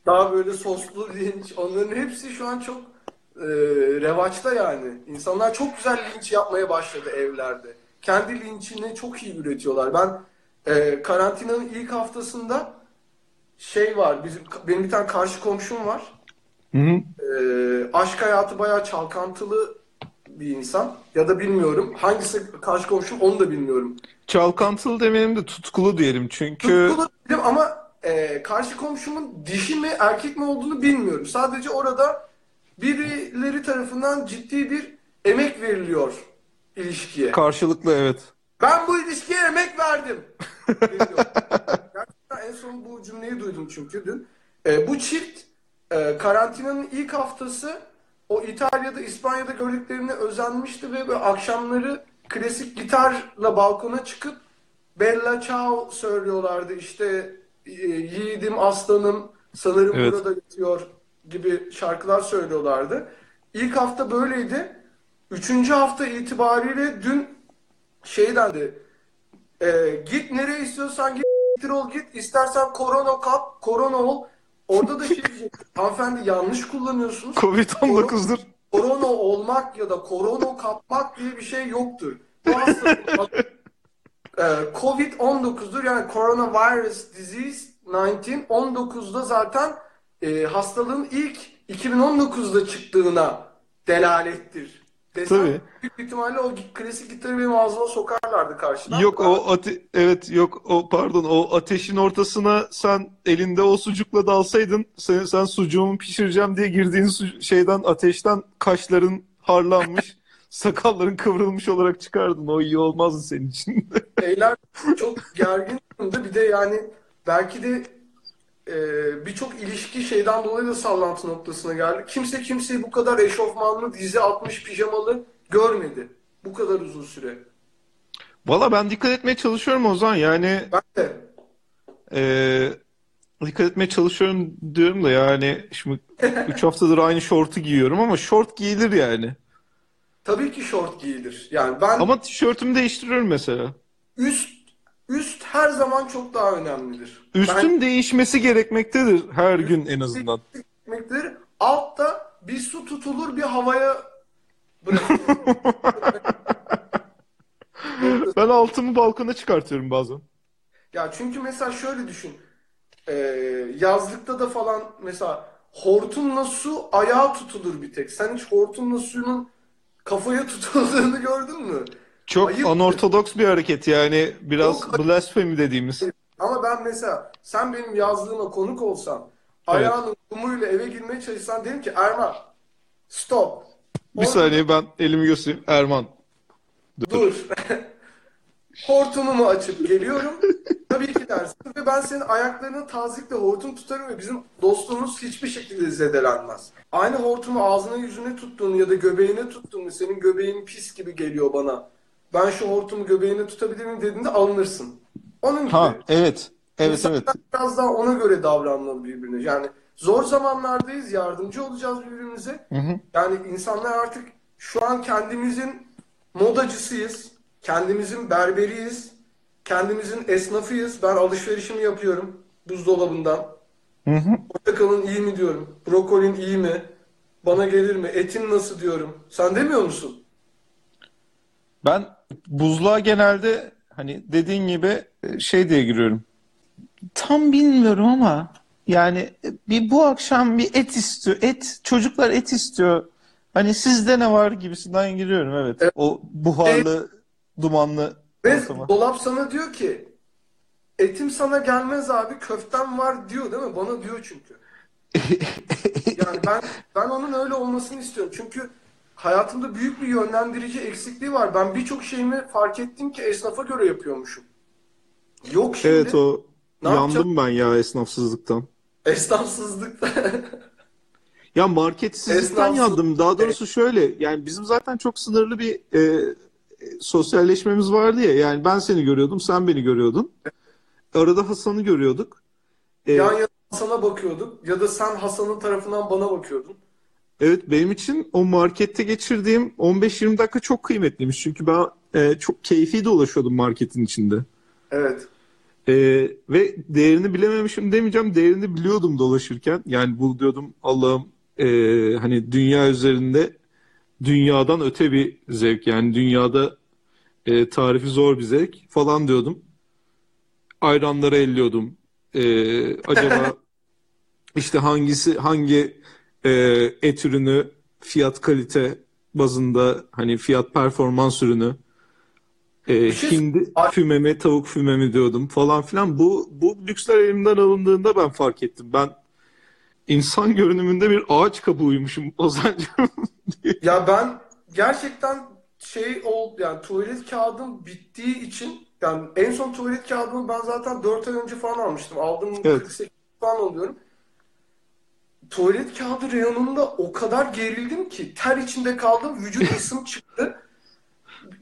daha böyle soslu linç. Onların hepsi şu an çok e, revaçta yani. İnsanlar çok güzel linç yapmaya başladı evlerde. Kendi linçini çok iyi üretiyorlar. Ben e, karantinanın ilk haftasında şey var. Bizim benim bir tane karşı komşum var. Hı hı. E, aşk hayatı bayağı çalkantılı bir insan. Ya da bilmiyorum. Hangisi karşı komşum onu da bilmiyorum. Çalkantılı demeyelim de tutkulu diyelim. Çünkü Tutkulu değilim ama e, karşı komşumun dişi mi erkek mi olduğunu bilmiyorum. Sadece orada birileri tarafından ciddi bir emek veriliyor ilişkiye. karşılıklı evet. Ben bu ilişkiye emek verdim. *laughs* Gerçekten en son bu cümleyi duydum çünkü dün. E, bu çift e, karantinanın ilk haftası o İtalya'da, İspanya'da gördüklerine özenmişti ve böyle akşamları klasik gitarla balkona çıkıp Bella Ciao söylüyorlardı. İşte yiğidim aslanım sanırım Evet. burada yatıyor gibi şarkılar söylüyorlardı. İlk hafta böyleydi. Üçüncü hafta itibariyle dün şey dendi. E, git nereye istiyorsan git ol git. İstersen korona kap, korona ol. Orada da şey diyecek. *laughs* Hanımefendi yanlış kullanıyorsunuz. Covid-19'dur. Korona olmak ya da korona kapmak diye bir şey yoktur. Bu hastalık *laughs* Covid-19'dur yani coronavirus disease 19 19'da zaten e, hastalığın ilk 2019'da çıktığına delalettir. Desem, Tabii. büyük ihtimalle o klasik gitarı benim ağzıma sokarlardı karşıdan. Yok o ate evet yok o pardon o ateşin ortasına sen elinde o sucukla dalsaydın sen, sen sucuğumu pişireceğim diye girdiğin su- şeyden ateşten kaşların harlanmış sakalların kıvrılmış olarak çıkardın. O iyi olmazdı senin için. *laughs* Şeyler çok gergindi. Bir de yani belki de e, birçok ilişki şeyden dolayı da sallantı noktasına geldi. Kimse kimseyi bu kadar eşofmanlı, dizi atmış, pijamalı görmedi. Bu kadar uzun süre. Valla ben dikkat etmeye çalışıyorum Ozan yani Ben de. eee, dikkat etmeye çalışıyorum diyorum da yani şimdi 3 haftadır aynı şortu giyiyorum ama şort giyilir yani. Tabii ki şort giyilir. Yani ben Ama tişörtümü değiştiriyorum mesela. üst üst her zaman çok daha önemlidir. Üstün değişmesi gerekmektedir her gün en azından. Ben gitmektedir. Altta bir su tutulur bir havaya bırakılır. *laughs* Ben altımı balkona çıkartıyorum bazen. Ya çünkü mesela şöyle düşün. Ee, yazlıkta da falan mesela hortumla su ayağa tutulur bir tek. Sen hiç hortumla suyun kafaya tutulduğunu gördün mü? Çok Ayıp. anortodoks bir hareket yani biraz Çok- blasfemi dediğimiz. Ama ben mesela sen benim yazlığıma konuk olsan ayağının kumuyla eve girmeye çalışsan derim ki Erman stop. Bir saniye ben elimi göstereyim. Erman. Dur. *laughs* Hortumumu açıp geliyorum. Tabii ki dersin ve ben senin ayaklarını tazikle hortum tutarım ve bizim dostluğumuz hiçbir şekilde zedelenmez. Aynı hortumu ağzına yüzüne tuttuğunu ya da göbeğine tuttuğunu senin göbeğin pis gibi geliyor bana. Ben şu hortumu göbeğine tutabilir miyim dediğinde alınırsın. Onun gibi. Ha evet. Evet İnsanlar evet. biraz daha ona göre davranmalı birbirine. Yani zor zamanlardayız, yardımcı olacağız birbirimize. Hı hı. Yani insanlar artık şu an kendimizin modacısıyız, kendimizin berberiyiz, kendimizin esnafıyız. Ben alışverişimi yapıyorum buzdolabından. Hı hı. Portakalın iyi mi diyorum, brokolin iyi mi, bana gelir mi, etin nasıl diyorum. Sen demiyor musun? Ben buzluğa genelde hani dediğin gibi e, şey diye giriyorum. Tam bilmiyorum ama yani e, bir bu akşam bir et istiyor. Et çocuklar et istiyor. Hani sizde ne var gibisinden giriyorum evet. Evet. O buharlı, dumanlı Ve ortama. dolap sana diyor ki etim sana gelmez abi köftem var diyor değil mi? Bana diyor çünkü. *laughs* Yani ben ben onun öyle olmasını istiyorum. Çünkü hayatımda büyük bir yönlendirici eksikliği var. Ben birçok şeyimi fark ettim ki esnafa göre yapıyormuşum. Yok şimdi Evet o Ne yandım ben ya esnafsızlıktan. esnafsızlıkta. *laughs* Ya marketsizlikten Esnafsız- yandım. Daha doğrusu şöyle yani bizim zaten çok sınırlı bir e, sosyalleşmemiz vardı ya. Yani ben seni görüyordum, sen beni görüyordun. Arada Hasan'ı görüyorduk. E, Yan yana Hasan'a bakıyorduk ya da sen Hasan'ın tarafından bana bakıyordun. evet benim için o markette geçirdiğim 15-20 dakika çok kıymetliymiş. Çünkü ben e, çok keyfi dolaşıyordum marketin içinde. Evet. E, ve değerini bilememişim demeyeceğim. Değerini biliyordum dolaşırken. Yani bu diyordum Allah'ım e, hani dünya üzerinde dünyadan öte bir zevk. Yani dünyada e, tarifi zor bir zevk falan diyordum. Ayranları elliyordum. E, acaba *laughs* işte hangisi hangi e, et ürünü fiyat kalite bazında hani fiyat performans ürünü e, şey- hindi Ay- füme mi tavuk füme mi diyordum falan filan. Bu bu lüksler elimden alındığında ben fark ettim. Ben insan görünümünde bir ağaç kabuğuymuşum Ozan'cığım. *laughs* Ya ben gerçekten şey oldu yani tuvalet kağıdım bittiği için yani en son tuvalet kağıdımı ben zaten 4 ay önce falan almıştım. Aldım Evet. 48 falan oluyorum. Tuvalet kağıdı reyonunda o kadar gerildim ki ter içinde kaldım. Vücut *laughs* ısım çıktı.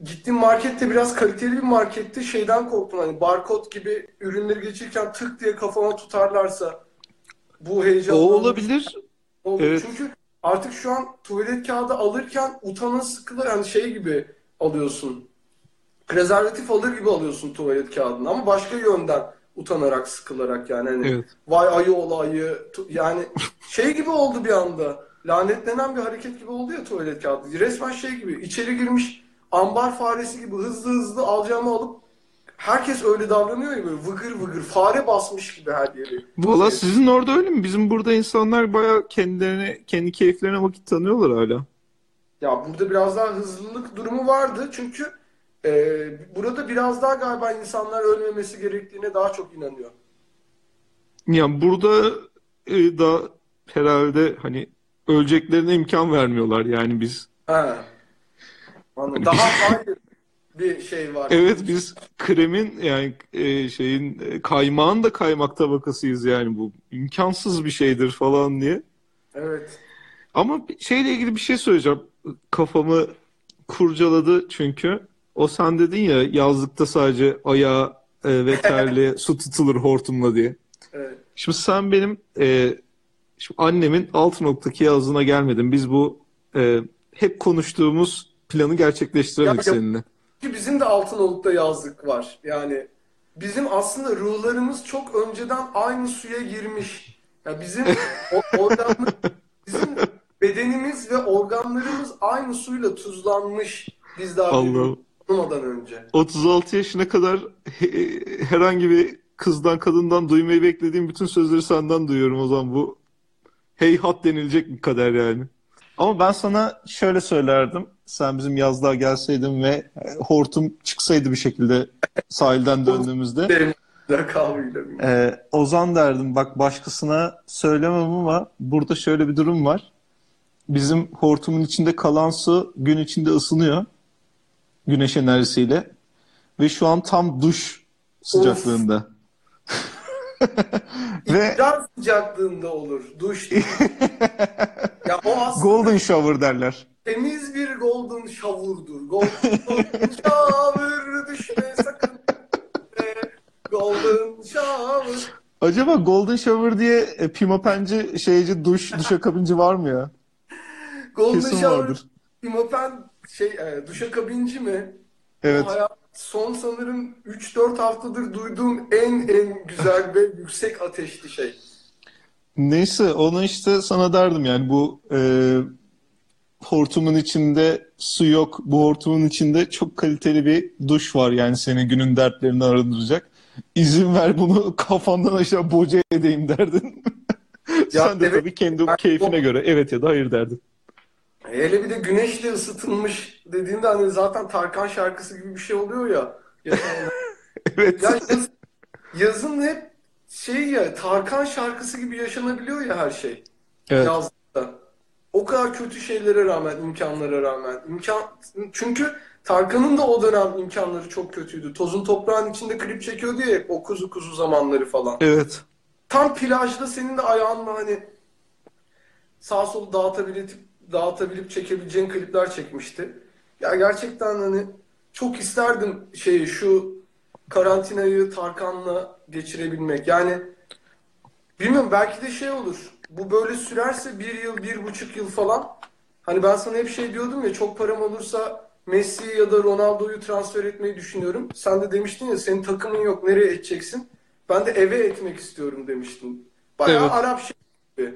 Gittim markette biraz kaliteli bir markette şeyden korktum. Hani barkod gibi ürünleri geçirken tık diye kafama tutarlarsa bu O heyecanla olabilir. Oldu. Evet. Çünkü artık şu an tuvalet kağıdı alırken utana sıkılır. Yani şey gibi alıyorsun. prezervatif alır gibi alıyorsun tuvalet kağıdını ama başka yönden utanarak sıkılarak yani hani Evet. vay ayı olayı yani *laughs* şey gibi oldu bir anda lanetlenen bir hareket gibi oldu ya tuvalet kağıdı resmen şey gibi içeri girmiş ambar faresi gibi hızlı hızlı alacağımı alıp herkes öyle davranıyor ya böyle vıgır vıgır fare basmış gibi her yeri. Valla sizin orada öyle mi? Bizim burada insanlar bayağı kendilerine, kendi keyiflerine vakit tanıyorlar hala. Ya burada biraz daha hızlılık durumu vardı çünkü e, burada biraz daha galiba insanlar ölmemesi gerektiğine daha çok inanıyor. Yani burada e, da herhalde hani öleceklerine imkan vermiyorlar yani biz. Ha. Anladım. Daha *laughs* hayır bir şey var. Evet biz kremin yani e, şeyin e, kaymağın da kaymak tabakasıyız yani bu imkansız bir şeydir falan diye. Evet. Ama şeyle ilgili bir şey söyleyeceğim. Kafamı kurcaladı çünkü. O sen dedin ya yazlıkta sadece ayağa e, ve terliğe *laughs* su tutulur hortumla diye. Evet. Şimdi sen benim e, şimdi annemin Altınok'taki yazlığına gelmedin. Biz bu e, hep konuştuğumuz planı gerçekleştiremedik Ya- ya- seninle. Ki bizim de Altınoluk'ta yazlık var. Yani bizim aslında ruhlarımız çok önceden aynı suya girmiş. Ya bizim o, *laughs* organlı, bizim bedenimiz ve organlarımız aynı suyla tuzlanmış. Biz daha Allah'ım. tanımadan önce. 36 yaşına kadar he- herhangi bir kızdan kadından duymayı beklediğim bütün sözleri senden duyuyorum o zaman bu heyhat denilecek bir kader yani. Ama ben sana şöyle söylerdim. Sen bizim yazlığa gelseydin ve hortum çıksaydı bir şekilde sahilden döndüğümüzde. Ee, Ozan derdim bak başkasına söylemem ama burada şöyle bir durum var. Bizim hortumun içinde kalan su gün içinde ısınıyor. Güneş enerjisiyle. Ve şu an tam duş sıcaklığında. *laughs* Ve İdrar sıcaklığında olur. Duş. *laughs* Ya o aslında golden shower derler. Temiz bir golden shower'dur. Golden, shower düşme sakın. be. Golden shower. Acaba golden shower diye e, pimapenci şeyci duş duşakabinci var mı ya? Golden Kesin shower vardır. Imopen şey e, duşakabinci mi? Evet. O hayat son sanırım 3-4 haftadır duyduğum en en güzel ve yüksek ateşli şey. Neyse onu işte sana derdim yani bu e, hortumun içinde su yok. Bu hortumun içinde çok kaliteli bir duş var yani seni günün dertlerini arındıracak. İzin ver bunu *laughs* kafandan aşağı boca edeyim derdin. *laughs* Ya Sen de evet, tabii kendi ben- keyfine göre evet ya da hayır derdin. Hele bir de güneşle ısıtılmış dediğinde hani zaten Tarkan şarkısı gibi bir şey oluyor ya. *laughs* Evet. Ya yaz- yazın hep şey ya Tarkan şarkısı gibi yaşanabiliyor ya her şey. Evet. Yazda. O kadar kötü şeylere rağmen, imkanlara rağmen. imkan çünkü Tarkan'ın da o dönem imkanları çok kötüydü. Tozun toprağın içinde klip çekiyordu ya hep o kuzu kuzu zamanları falan. Evet. Tam plajda senin de ayağınla hani sağ solu dağıtabilip dağıtabilip çekebileceğin klipler çekmişti. Ya gerçekten hani çok isterdim şeyi şu karantinayı Tarkan'la geçirebilmek. Yani bilmiyorum belki de şey olur. Bu böyle sürerse bir yıl, bir buçuk yıl falan. Hani ben sana hep şey diyordum ya çok param olursa Messi'yi ya da Ronaldo'yu transfer etmeyi düşünüyorum. Sen de demiştin ya senin takımın yok nereye edeceksin? Ben de eve etmek istiyorum demiştin. Bayağı Evet. Arap şey gibi.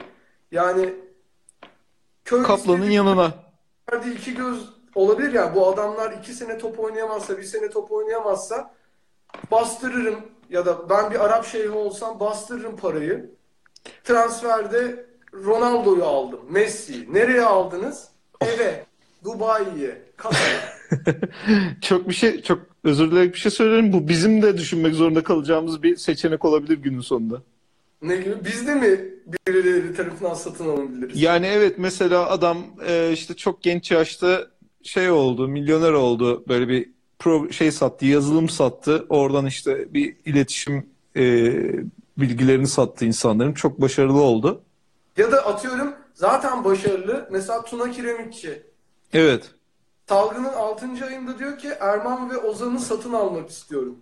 Yani köy Kaplanın yanına. iki göz olabilir ya. Bu adamlar iki sene top oynayamazsa, bir sene top oynayamazsa bastırırım ya da ben bir Arap şeyhi olsam bastırırım parayı. Transferde Ronaldo'yu aldım. Messi'yi. Nereye aldınız? Eve. Dubai'ye. Katar'a. *laughs* Çok bir şey, çok özür dilerim bir şey söylerim. Bu bizim de düşünmek zorunda kalacağımız bir seçenek olabilir günün sonunda. Ne gibi? Biz de mi birileri tarafından satın alınabiliriz? Yani evet mesela adam e, işte çok genç yaşta şey oldu, milyoner oldu. Böyle bir pro şey sattı, yazılım sattı. Oradan işte bir iletişim e, bilgilerini sattı insanların. Çok başarılı oldu. Ya da atıyorum zaten başarılı. Mesela Tuna Kiremitçi. Evet. Salgının 6. ayında diyor ki Erman ve Ozan'ı satın almak istiyorum.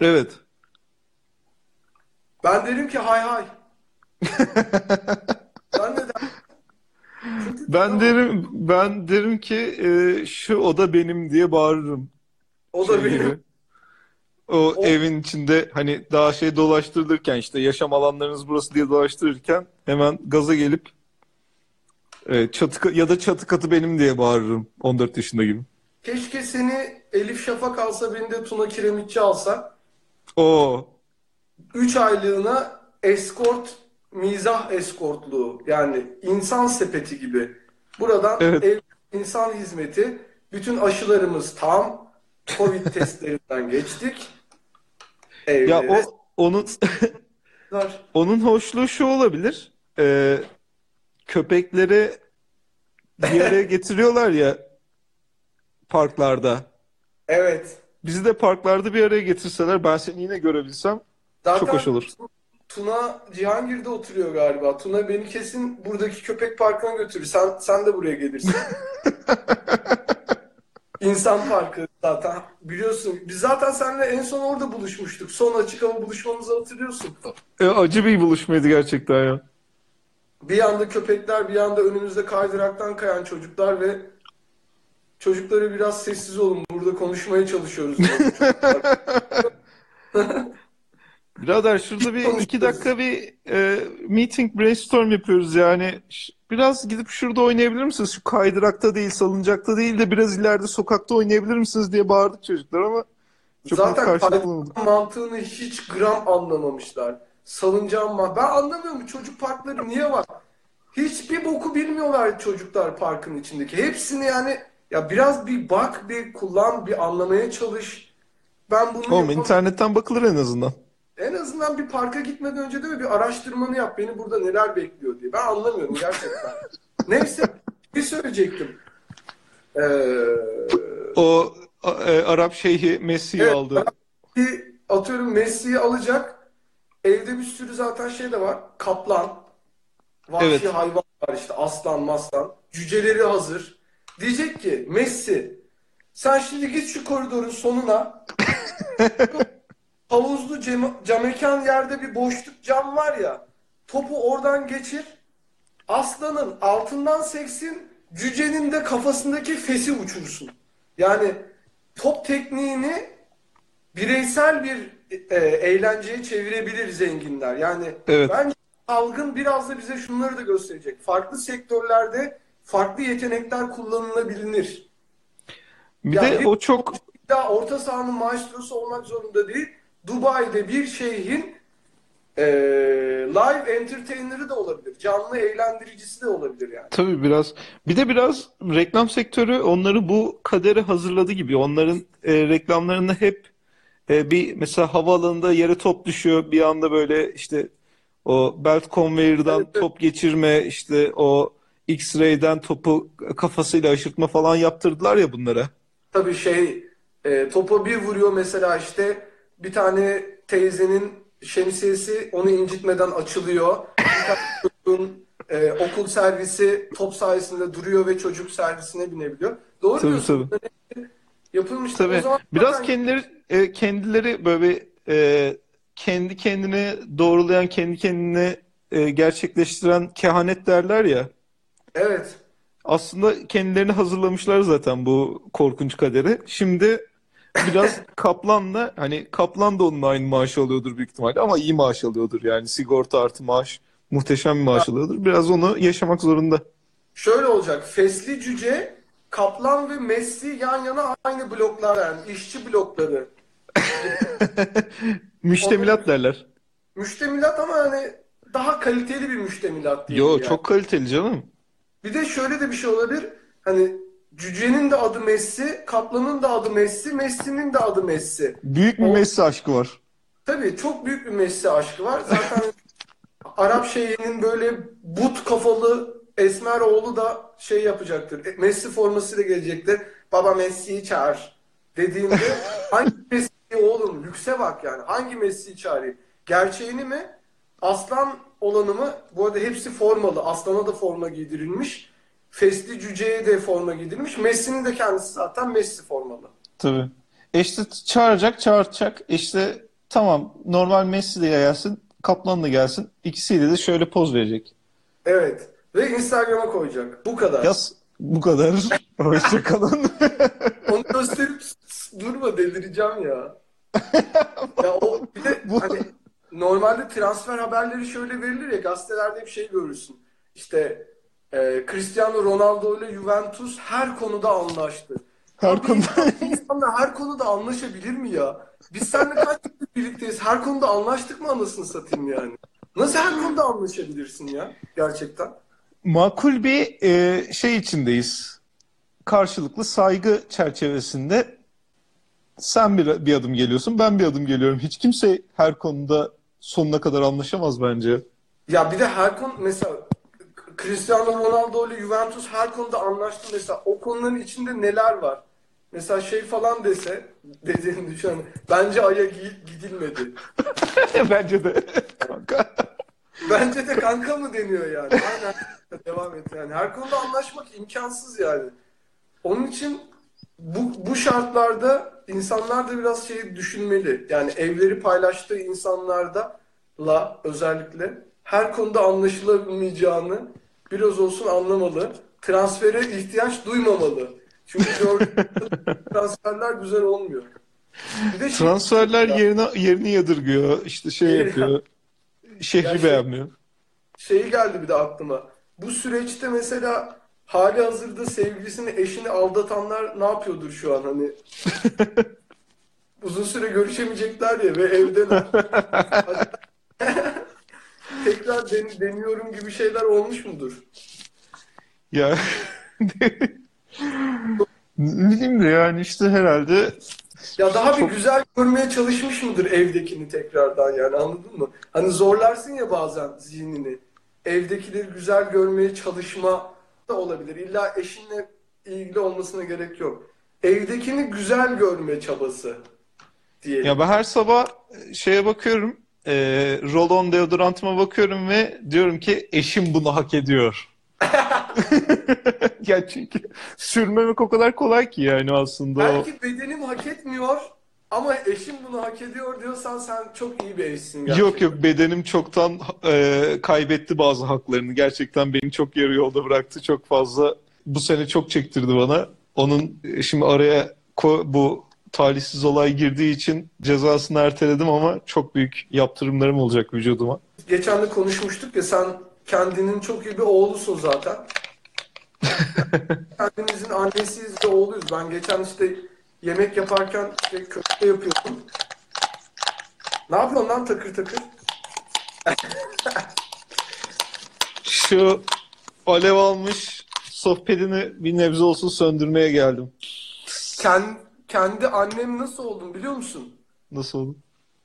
Evet. Ben derim ki hay hay. *laughs* Dersin? Çünkü Ben derim ben derim ki e, şu oda benim diye bağırırım. O da şey benim. gibi. O, O- evin içinde hani daha şey dolaştırılırken işte yaşam alanlarınız burası diye dolaştırırken hemen gaza gelip e, çatı ya da çatı katı benim diye bağırırım 14 yaşında gibi. Keşke seni Elif Şafak alsa beni de Tuna Kiremitçi alsa. O 3 aylığına eskort, mizah eskortluğu yani insan sepeti gibi. Buradan Evet. ev insan hizmeti. Bütün aşılarımız tam. Covid *laughs* testlerinden geçtik. Ya Evlere o onun *laughs* onun hoşluğu şu olabilir. E, köpekleri bir araya *laughs* getiriyorlar ya parklarda. Evet. Bizi de parklarda bir araya getirseler ben seni yine görebilsem Zaten çok hoş olur. Tuna Cihangir'de oturuyor galiba. Tuna beni kesin buradaki köpek parkına götürür. Sen sen de buraya gelirsin. *laughs* İnsan parkı zaten biliyorsun. Biz zaten seninle en son orada buluşmuştuk. Son açık hava buluşmamızı hatırlıyorsun. E, acı bir buluşmaydı gerçekten ya. Bir yanda köpekler, bir yanda önümüzde kaydıraktan kayan çocuklar ve çocuklara biraz sessiz olun. Burada konuşmaya çalışıyoruz. *laughs* *laughs* Birader şurada bir iki dakika bir e, meeting brainstorm yapıyoruz yani. Biraz gidip şurada oynayabilir misiniz? Şu kaydırakta değil, salıncakta değil de biraz ileride sokakta oynayabilir misiniz diye bağırdık çocuklar ama çok Zaten bulamadık. mantığını hiç gram anlamamışlar. Salıncağın var. Ben anlamıyorum çocuk parkları niye var? Hiçbir boku bilmiyorlar çocuklar parkın içindeki. Hepsini yani ya biraz bir bak, bir kullan, bir anlamaya çalış. Ben bunu Oğlum yapamam. internetten bakılır en azından. En azından bir parka gitmeden önce de bir araştırmanı yap. Beni burada neler bekliyor diye. Ben anlamıyorum gerçekten. *laughs* Neyse bir söyleyecektim. Ee, O e, Arap şeyhi Messi'yi Evet, aldı. bir atıyorum Messi'yi alacak. Evde bir sürü zaten şey de var. Kaplan, vahşi Evet. hayvan var işte aslan maslan. Cüceleri hazır. Diyecek ki Messi sen şimdi git şu koridorun sonuna. *laughs* Havuzlu cam, camekan yerde bir boşluk cam var ya. Topu oradan geçir. Aslanın altından seksin. Cücenin de kafasındaki fesi uçursun. Yani top tekniğini bireysel bir e, eğlenceye çevirebilir zenginler. Yani Evet. bence salgın biraz da bize şunları da gösterecek. Farklı sektörlerde farklı yetenekler kullanılabilir. Bir Ya de bir- o çok Ya orta sahanın maestrosu olmak zorunda değil. Dubai'de bir şeyhin e, live entertainer'ı da olabilir. Canlı eğlendiricisi de olabilir yani. Tabii biraz. Bir de biraz reklam sektörü onları bu kadere hazırladı gibi. Onların e, reklamlarında hep e, bir mesela havaalanında yere top düşüyor. Bir anda böyle işte o belt conveyor'dan evet. top geçirme, işte o X-ray'den topu kafasıyla aşırtma falan yaptırdılar ya bunlara. Tabii şey e, topa bir vuruyor mesela işte bir tane teyzenin şemsiyesi onu incitmeden açılıyor. Çocuğun e, okul servisi top sayesinde duruyor ve çocuk servisine binebiliyor. Doğru Tabii diyorsun. tabii. Yapılmış. Tabii. O zaman Biraz zaten- kendileri e, kendileri böyle e, kendi kendini doğrulayan, kendi kendini e, gerçekleştiren kehanet derler ya. Evet. Aslında kendilerini hazırlamışlar zaten bu korkunç kaderi. Şimdi biraz Kaplan'la hani Kaplan da onun aynı maaşı alıyordur büyük ihtimalle ama iyi maaş alıyordur yani sigorta artı maaş muhteşem bir maaş alıyordur. Biraz onu yaşamak zorunda. Şöyle olacak. Fesli Cüce, Kaplan ve Messi yan yana aynı bloklar yani işçi blokları. *laughs* Müştemilat derler. Müştemilat ama hani daha kaliteli bir müştemilat diyelim Yo yani. çok kaliteli canım. Bir de şöyle de bir şey olabilir. Hani Cüce'nin de adı Messi, Kaplan'ın da adı Messi, Messi'nin de adı Messi. Büyük bir O- Messi aşkı var. Tabii çok büyük bir Messi aşkı var. Zaten *laughs* Arap şeyhinin böyle but kafalı esmer oğlu da şey yapacaktır. E, Messi formasıyla gelecektir. Baba Messi'yi çağır dediğinde *laughs* hangi Messi oğlum lükse bak yani. Hangi Messi'yi çağırayım? Gerçeğini mi? Aslan olanı mı? Bu arada hepsi formalı. Aslan'a da forma giydirilmiş. Fesli Cüce'ye de forma giydirilmiş. Messi'nin de kendisi zaten Messi formalı. Tabii. E işte çağıracak, çağıracak. E İşte tamam normal Messi de gelsin, Kaplan da gelsin. İkisiyle de şöyle poz verecek. Evet. Ve Instagram'a koyacak. Bu kadar. Yaz bu kadar. *laughs* Hoşçakalın. Onu gösterip durma delireceğim ya. *laughs* Ya o bir de Bu- hani normalde transfer haberleri şöyle verilir ya gazetelerde hep şey görürsün. İşte e, Cristiano Ronaldo ile Juventus her konuda anlaştı. Her Ya bir konuda. insanla her konuda anlaşabilir mi ya? Biz seninle kaç yıldır birlikteyiz? Her konuda anlaştık mı anasını satayım yani? Nasıl her konuda anlaşabilirsin ya? Gerçekten. Makul bir e, şey içindeyiz. Karşılıklı saygı çerçevesinde sen bir, bir adım geliyorsun, ben bir adım geliyorum. Hiç kimse her konuda sonuna kadar anlaşamaz bence. Ya bir de her konu mesela Cristiano Ronaldo ile Juventus her konuda anlaştı mesela o konuların içinde neler var? Mesela şey falan dese dediğini düşün. Bence Ay'a gi- gidilmedi. *laughs* bence de. Kanka. Bence de kanka mı deniyor yani? Aynen. Devam et yani. Her konuda anlaşmak imkansız yani. Onun için bu, bu şartlarda insanlar da biraz şey düşünmeli. Yani evleri paylaştığı insanlarda la özellikle her konuda anlaşılamayacağını biraz olsun anlamalı. Transfere ihtiyaç duymamalı. Çünkü *laughs* transferler güzel olmuyor. Bir de şey- Transferler yerine yerini yadırgıyor. işte şey Yeri- yapıyor. Şehri Ya şey- beğenmiyor. şeyi geldi bir de aklıma. Bu süreçte mesela hali hazırda sevgilisini, eşini aldatanlar ne yapıyordur şu an hani? *laughs* Uzun süre görüşemeyecekler ya ve evdeler. *laughs* Tekrar den- deniyorum gibi şeyler olmuş mudur? Ya ne bileyim de yani işte herhalde Ya daha bir Çok- güzel görmeye çalışmış mıdır evdekini tekrardan yani anladın mı? Hani zorlarsın ya bazen zihnini. Evdekileri güzel görmeye çalışma da olabilir. İlla eşinle ilgili olmasına gerek yok. Evdekini güzel görme çabası diyelim. Ya ben her sabah şeye bakıyorum, e, roll-on deodorantıma bakıyorum ve diyorum ki eşim bunu hak ediyor. *laughs* Ya çünkü sürmemek o kadar kolay ki yani aslında o. Belki bedenim hak etmiyor ama eşim bunu hak ediyor diyorsan sen çok iyi bir eşsin gerçekten. Yok yok bedenim çoktan e, kaybetti bazı haklarını. Gerçekten beni çok yarı yolda bıraktı. Çok fazla bu sene çok çektirdi bana. Onun e, şimdi araya bu talihsiz olay girdiği için cezasını erteledim ama çok büyük yaptırımlarım olacak vücuduma. Geçen de konuşmuştuk ya sen kendinin çok iyi bir oğlusun zaten. *laughs* Kendimizin annesiyiz ve oğluyuz. Ben geçen işte yemek yaparken işte köfte yapıyordum. Ne yapıyorsun lan takır takır? *laughs* Şu alev almış sohbetini bir nebze olsun söndürmeye geldim. Kend, kendi annem nasıl oldum biliyor musun? Nasıl oldu?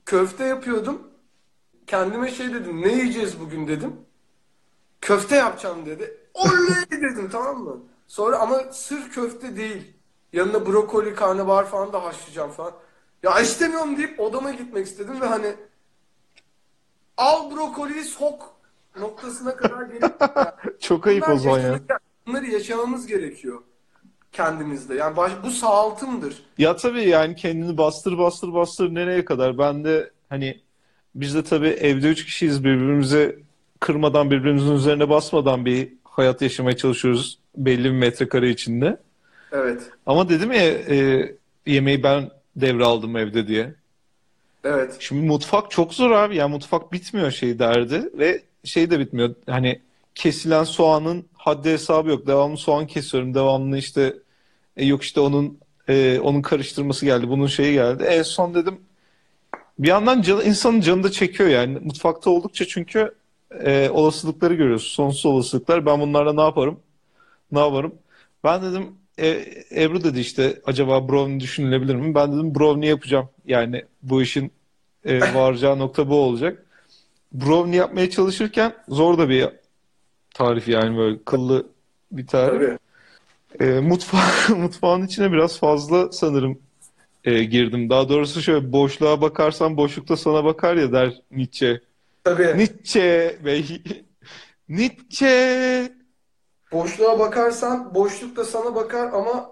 Köfte yapıyordum. Kendime şey dedim. Ne yiyeceğiz bugün dedim. Köfte yapacağım dedi. Oley *laughs* dedim tamam mı? Sonra ama sırf köfte değil. Yanına brokoli, karnabahar falan da haşlayacağım falan. Ya istemiyorum deyip odama gitmek istedim ve hani al brokoliyi sok noktasına kadar *laughs* gelip Çok ayıp o zaman ya. bunları yaşamamız gerekiyor kendimizde. Yani baş, bu sağaltımdır. Ya tabii yani kendini bastır bastır bastır nereye kadar? Ben de hani biz de tabii evde üç kişiyiz birbirimize kırmadan birbirimizin üzerine basmadan bir hayat yaşamaya çalışıyoruz belli bir metrekare içinde. Evet. Ama dedim ya e, yemeği ben devraldım evde diye. Evet. Şimdi mutfak çok zor abi. Yani mutfak bitmiyor şey derdi ve şey de bitmiyor. Hani kesilen soğanın haddi hesabı yok. Devamlı soğan kesiyorum. Devamlı işte e, yok işte onun e, onun karıştırması geldi. Bunun şeyi geldi. En son dedim bir yandan canı, insanın canı da çekiyor yani. Mutfakta oldukça çünkü e, olasılıkları görüyoruz. Sonsuz olasılıklar. Ben bunlarla ne yaparım? Ne yaparım? Ben dedim e, Ebru dedi işte acaba brownie düşünülebilir mi? Ben dedim brownie yapacağım. Yani bu işin e, varacağı nokta bu olacak. Brownie yapmaya çalışırken zor da bir tarif yani böyle kıllı bir tarif. Tabii. E, mutfa *laughs* mutfağın içine biraz fazla sanırım e, girdim. Daha doğrusu şöyle boşluğa bakarsan boşlukta sana bakar ya der Nietzsche. Tabii. Nietzsche bey. *laughs* Nietzsche. Boşluğa bakarsan boşluk da sana bakar ama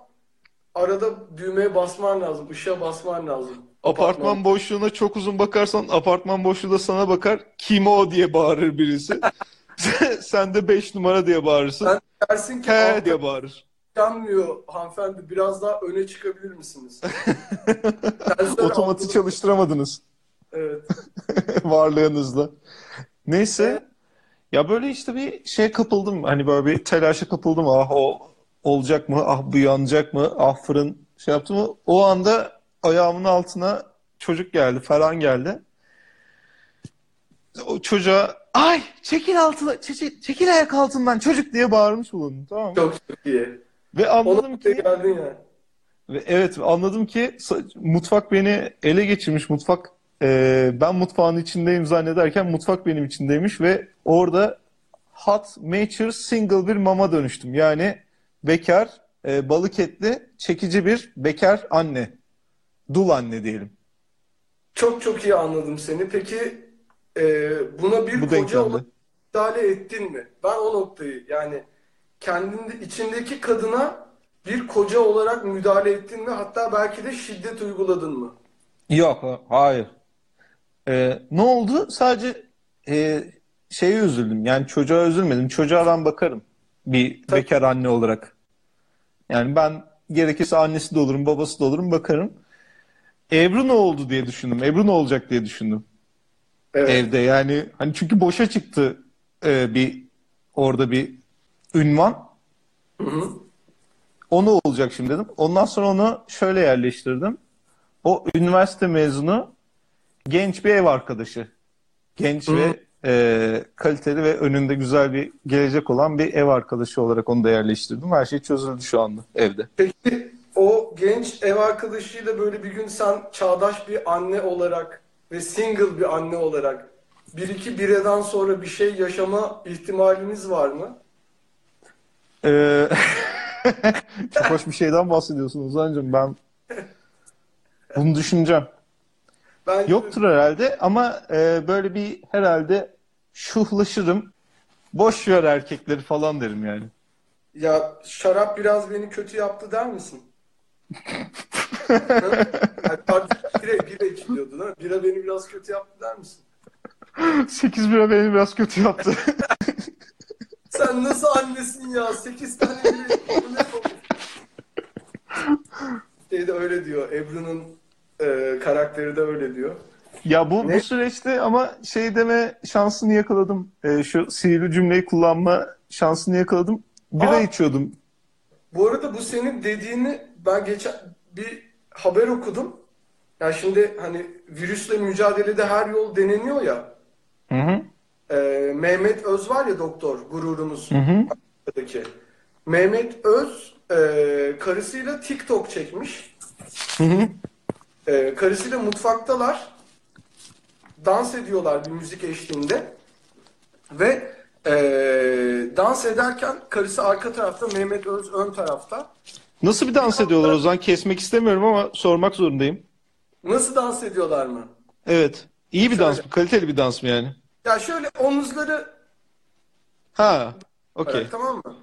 arada düğmeye basman lazım. ışığa basman lazım. Apartman boşluğuna çok uzun bakarsan apartman boşluğu da sana bakar. Kim o diye bağırır birisi. *laughs* Sen de 5 numara diye bağırırsın. Sen dersin ki Alper, diye bağırır. Yanmıyor hanımefendi. Biraz daha öne çıkabilir misiniz? *laughs* Otomatı çalıştıramadınız Evet. *laughs* varlığınızla. Neyse. Ya böyle işte bir şeye kapıldım. Hani böyle bir telaşa kapıldım. Ah o olacak mı? Ah bu yanacak mı? Ah fırın şey yaptı mı? O anda ayağımın altına çocuk geldi. Ferhan geldi. O çocuğa ay çekil altına çekil, çekil ayak altından çocuk diye bağırmış bulundum. Tamam mı? Çok çok iyi. Ve anladım ki geldin ya. ve evet anladım ki mutfak beni ele geçirmiş mutfak e, ben mutfağın içindeyim zannederken mutfak benim içindeymiş ve orada hot mature single bir mama dönüştüm. Yani bekar e, balık etli çekici bir bekar anne. Dul anne diyelim. Çok çok iyi anladım seni. Peki e, buna bir Bu koca olarak müdahale ettin mi? Ben o noktayı yani kendinde içindeki kadına bir koca olarak müdahale ettin mi? Hatta belki de şiddet uyguladın mı? Yok, ha- hayır. E, ne oldu? Sadece e, şeye üzüldüm. Yani çocuğa üzülmedim. Çocuğa ben bakarım. Bir Tabii. bekar anne olarak. Yani ben gerekirse annesi de olurum, babası da olurum, bakarım. Ebru ne oldu diye düşündüm. Ebru ne olacak diye düşündüm Evet. evde. Yani hani çünkü boşa çıktı e, bir orada bir ünvan. Hı hı. O ne olacak şimdi dedim. Ondan sonra onu şöyle yerleştirdim. O üniversite mezunu genç bir ev arkadaşı. Genç Hı. ve e, kaliteli ve önünde güzel bir gelecek olan bir ev arkadaşı olarak onu da yerleştirdim. Her şey çözüldü şu anda evde. Peki o genç ev arkadaşıyla böyle bir gün sen çağdaş bir anne olarak ve single bir anne olarak bir iki bireden sonra bir şey yaşama ihtimaliniz var mı? Ee, *laughs* çok hoş bir şeyden bahsediyorsun Ozan'cığım. Ben bunu düşüneceğim. Ben Yoktur herhalde ama e, böyle bir herhalde şuhlaşırım. Boş ver erkekleri falan derim yani. Ya şarap biraz beni kötü yaptı der misin? Yani artık bira, bira içiliyordu değil mi? Bira beni biraz kötü yaptı der misin? *laughs* 8 bira beni biraz kötü yaptı. *laughs* Sen nasıl annesin ya? 8 tane olmuş? Şey de öyle diyor. Ebru'nun e, karakteri de öyle diyor. Ya bu Ne? bu süreçte ama şey deme şansını yakaladım. E, şu sihirli cümleyi kullanma şansını yakaladım. Bira Aa! içiyordum. Bu arada bu senin dediğini ben geçen bir haber okudum. Ya şimdi hani virüsle mücadelede her yol deneniyor ya. Hı hı. Ee, Mehmet Öz var ya doktor gururumuz Hı hı. Mehmet Öz e, karısıyla TikTok çekmiş. Hı hı. E, karısıyla mutfaktalar. Dans ediyorlar bir müzik eşliğinde. Ve e, dans ederken karısı arka tarafta, Mehmet Öz ön tarafta. Nasıl bir dans ediyorlar o zaman? Kesmek istemiyorum ama sormak zorundayım. Nasıl dans ediyorlar mı? Evet. İyi bir dans Şöyle. mı? Kaliteli bir dans mı yani? Ya şöyle omuzları Ha. Okey. Evet, tamam mı?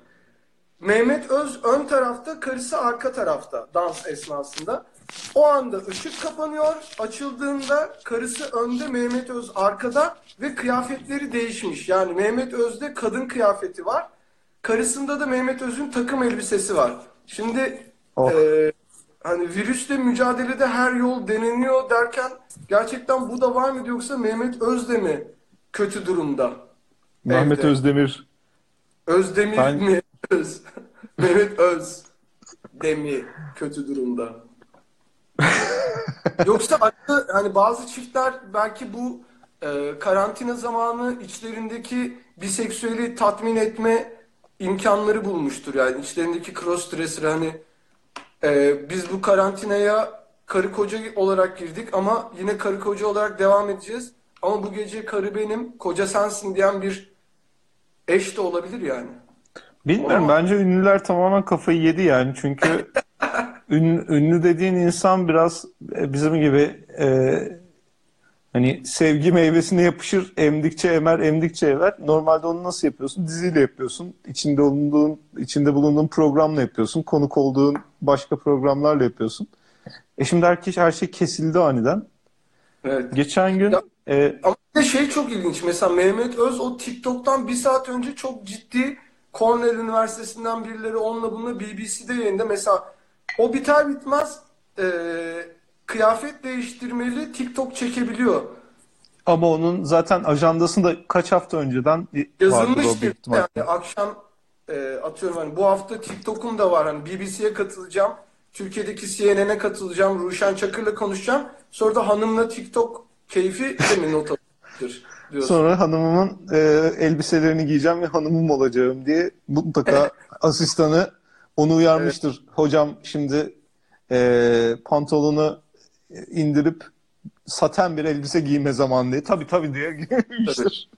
Mehmet Öz ön tarafta, karısı arka tarafta dans esnasında. O anda ışık kapanıyor. Açıldığında karısı önde, Mehmet Öz arkada ve kıyafetleri değişmiş. Yani Mehmet Öz'de kadın kıyafeti var. Karısında da Mehmet Öz'ün takım elbisesi var. Şimdi Oh. e, hani virüsle mücadelede her yol deneniyor derken gerçekten bu da var mıydı yoksa Mehmet Öz de mi kötü durumda? Mehmet Evde. Özdemir. Özdemir Ben- mi? Öz. *laughs* Mehmet Öz. Demi kötü durumda. *laughs* Yoksa acı, hani bazı çiftler belki bu e, karantina zamanı içlerindeki biseksüeli tatmin etme imkanları bulmuştur. Yani içlerindeki cross dresser hani e, biz bu karantinaya karı koca olarak girdik ama yine karı koca olarak devam edeceğiz. Ama bu gece karı benim, koca sensin diyen bir eş de olabilir yani. Bilmiyorum. Bence ünlüler tamamen kafayı yedi yani. Çünkü *laughs* ün- ünlü dediğin insan biraz e, bizim gibi e, hani sevgi meyvesine yapışır, emdikçe emer, emdikçe ever. Normalde onu nasıl yapıyorsun? Diziyle yapıyorsun. İçinde bulunduğun, içinde bulunduğun programla yapıyorsun. Konuk olduğun başka programlarla yapıyorsun. E şimdi herkes her şey kesildi aniden. Evet. Geçen gün Ya- e, Ama bir de şey çok ilginç. Mesela Mehmet Öz o TikTok'tan bir saat önce çok ciddi Cornell Üniversitesi'nden birileri onunla bununla BBC'de yayında mesela o biter bitmez e, kıyafet değiştirmeli TikTok çekebiliyor. Ama onun zaten ajandasında kaç hafta önceden Yazılmış bir yani akşam e, atıyorum hani bu hafta TikTok'um da var hani BBC'ye katılacağım. Türkiye'deki CNN'e katılacağım. Ruşen Çakır'la konuşacağım. Sonra da hanımla TikTok keyfi mi not alır diyorsun. Sonra hanımımın e, elbiselerini giyeceğim ve hanımım olacağım diye mutlaka asistanı onu uyarmıştır. Hocam şimdi e, pantolonu indirip saten bir elbise giyme zamanı diye. Tabii tabii diye giymiştir.